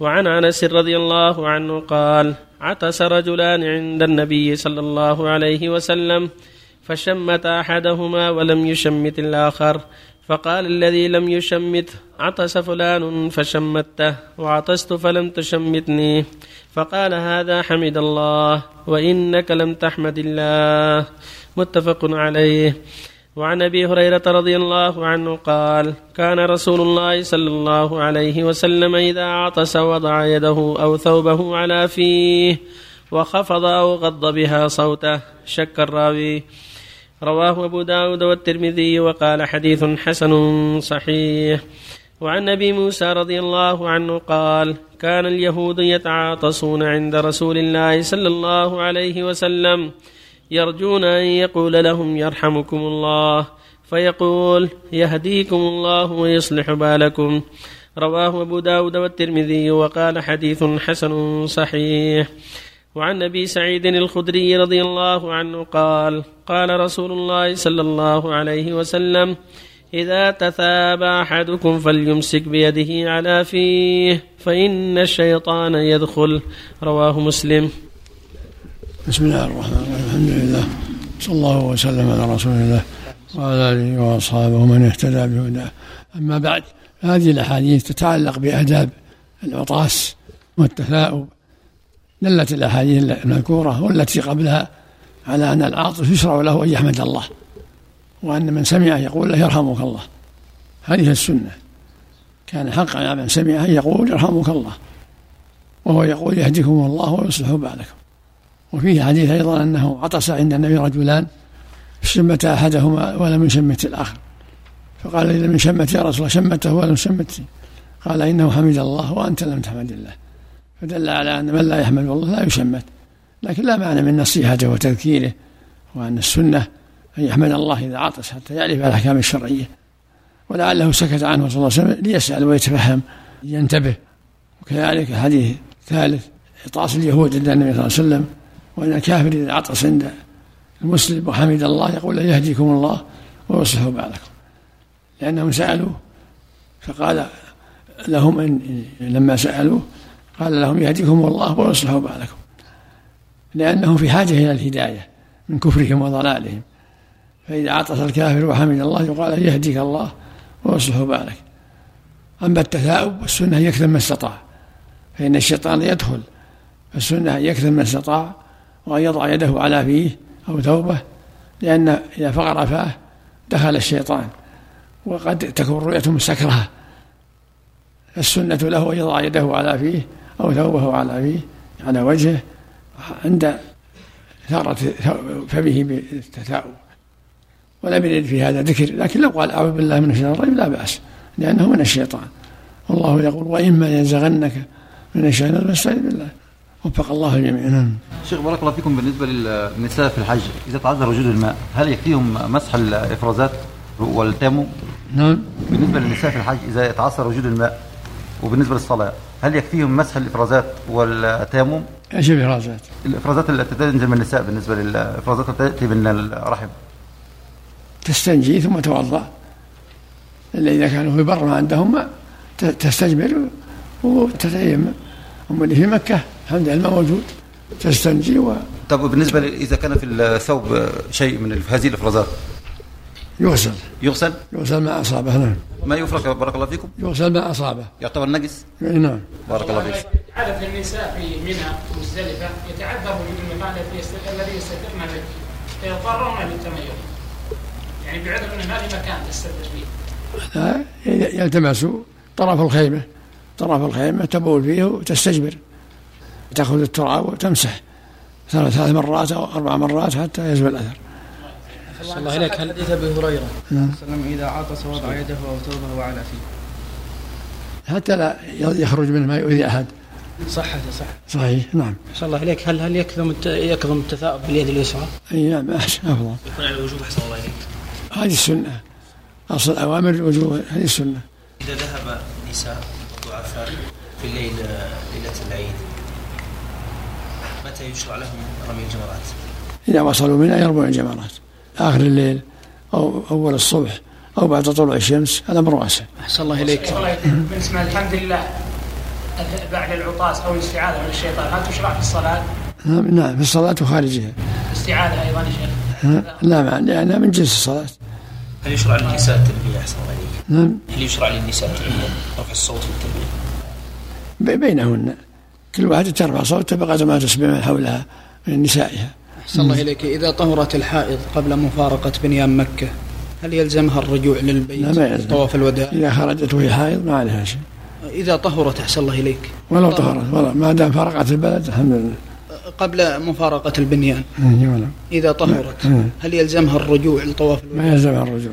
وعن انس رضي الله عنه قال عطس رجلان عند النبي صلى الله عليه وسلم فشمت أحدهما ولم يشمت الآخر. فقال الذي لم يشمت عطس فلان فشمته وعطست فلم تشمتني. فقال هذا حمد الله وإنك لم تحمد الله. متفق عليه. وعن أبي هريرة رضي الله عنه قال كان رسول الله صلى الله عليه وسلم إذا عطس وضع يده أو ثوبه على فيه وخفض أو غض بها صوته شك الراوي. رواه أبو داود والترمذي وقال حديث حسن صحيح. وعن أبي موسى رضي الله عنه قال كان اليهود يتعاطسون عند رسول الله صلى الله عليه وسلم يرجون أن يقول لهم يرحمكم الله فيقول يهديكم الله ويصلح بالكم. رواه أبو داود والترمذي وقال حديث حسن صحيح. وعن أبي سعيد الخدري رضي الله عنه قال قال رسول الله صلى الله عليه وسلم إذا تثاب أحدكم فليمسك بيده على فيه فإن الشيطان يدخل. رواه مسلم. بسم الله الرحمن الرحيم. الحمد لله. صلى الله وسلم على رسول الله وعلى آله وأصحابه ومن اهتدى بهداه. أما بعد هذه الأحاديث تتعلق بآداب العطاس والتثاؤب. دلت الأحاديث المذكورة والتي قبلها على أن العاطف يشرع له أن يحمد الله وأن من سمعه يقول له يرحمك الله. هذه السنة. كان حقا على من سمعه يقول يرحمك الله. وهو يقول يهديكم الله ويصلح بالكم وفيه حديث أيضا أنه عطس عند النبي رجلان شمت أحدهما ولم يشمت الآخر. فقال إذا من شمت يا رسول الله شمته ولم شمت. قال إنه حمد الله وأنت لم تحمد الله. فدل على أن من لا يحمد الله لا يشمت. لكن لا معنى من نصيحته وتذكيره وأن السنة أن يحمد الله إذا عطس حتى يعرف الأحكام الشرعية. ولعله سكت عنه صلى الله عليه وسلم ليسأل ويتفهم ينتبه وكذلك حديث ثالث عطاس اليهود عند النبي صلى الله عليه وسلم. وأن الكافر إذا عطس عند المسلم وحمد الله يقول يهديكم الله ويصلح بالكم لأنهم سألوه فقال لهم إن لما سألوه قال لهم يهديكم الله ويصلح بالكم لأنهم في حاجة إلى الهداية من كفرهم وضلالهم. فإذا عطس الكافر وحمد الله يقال يهديك الله ويصلح بالك أما التثاؤب والسنة يكثر ما استطاع فإن الشيطان يدخل السنة يكثر ما استطاع وأن يضع يده على فيه أو ثوبه لأن إذا فقر فاه دخل الشيطان وقد تكون رؤيته مسكرة. السنة له أن يضع يده على فيه أو ثوبه على فيه على وجهه عند ثارة فمه بالتثاؤب. ولم يرد في هذا ذكر لكن لو قال أعوذ بالله من الشيطان الرجيم لا بأس لأنه من الشيطان. والله يقول وإما ينزغنك من الشيطان فاستعذ بالله. وفق الله الجميع نعم. شيخ بارك الله فيكم بالنسبة للنساء في الحج. إذا تعذر وجود الماء هل يكفيهم مسح الإفرازات والتيمم؟ نعم. بالنسبة للنساء في الحج إذا تعثر وجود الماء وبالنسبة للصلاة هل يكفيهم مسح الإفرازات والتيمم؟ إيش الإفرازات؟ الإفرازات التي تنزل من النساء بالنسبة للإفرازات التي تأتي من الرحم. تستنجي ثم توضأ. إلا إذا كانوا في بر ما عندهم ماء تستجمر وتتيمم. أما اللي في مكة الحمد لله الماء موجود تستنجي و طب بالنسبة إذا كان في الثوب شيء من هذه الإفرازات؟ يغسل. يغسل؟ يغسل ما أصابه نعم. ما يفرق بارك الله فيكم؟ يغسل ما أصابه. يعتبر نجس؟ نعم. بارك الله فيك. عدد النساء في منى ومزدلفة يتعذر وجود المكان الذي يست- الذي يستترن به فيضطرون للتميز. يعني بعذر إنه ما في مكان تستتر فيه. لا يلتمس طرف الخيمة. طرف الخيمة تبول فيه وتستجبر. تأخذ التراب وتمسح ثلاث ثلاث مرات أو أربع مرات حتى يزول الأثر. صلى الله عليك هل حديث أبي هريرة. نعم. إذا عطس وضع يده أو ثوبه على فيه. حتى لا يخرج منه ما يؤذي أحد. صحة صح صحيح نعم. صلى الله عليك. هل هل يكظم يكظم التثاؤب باليد اليسرى؟ أي نعم أحسن أفضل. يكون على الوجوب أحسن الله إليك. هذه السنة. أصل الأوامر الوجوب هذه السنة. إذا ذهب نساء ضعفاء في الليل ليلة العيد متى يشرع لهم رمي الجمرات؟ إذا وصلوا منها يرمون الجمرات. آخر الليل أو أول الصبح أو بعد طلوع الشمس الأمر واسع. أحسن الله إليك. من اسمها الحمد لله. بعد العطاس أو الاستعاذة من الشيطان. هل تشرع في الصلاة؟ نعم نعم في الصلاة وخارجها. الاستعاذه أيضا يا شيخ؟ لا مع لأنها من جنس الصلاة. هل يشرع للنساء التلبية أحسن الله عليك؟ نعم. هل يشرع للنساء التلبية رفع الصوت بالتلبية؟ ب- بينهن. كل واحدة ترفع صوتها بقدر ما تسمع من حولها من نسائها. أحسن الله إليك. إذا طهرت الحائض قبل مفارقة بنيان مكة هل يلزمها الرجوع للبيت؟ لا ما يلزم. طواف الوداع. إذا خرجت وهي حائض ما عليها شيء. إذا طهرت أحسن الله إليك. ولو طهرت والله ما دام فرقت البلد الحمد لله. قبل مفارقة البنيان. إيه،. إذا طهرت مم. هل يلزمها الرجوع لطواف الوداع؟ ما يلزم الرجوع.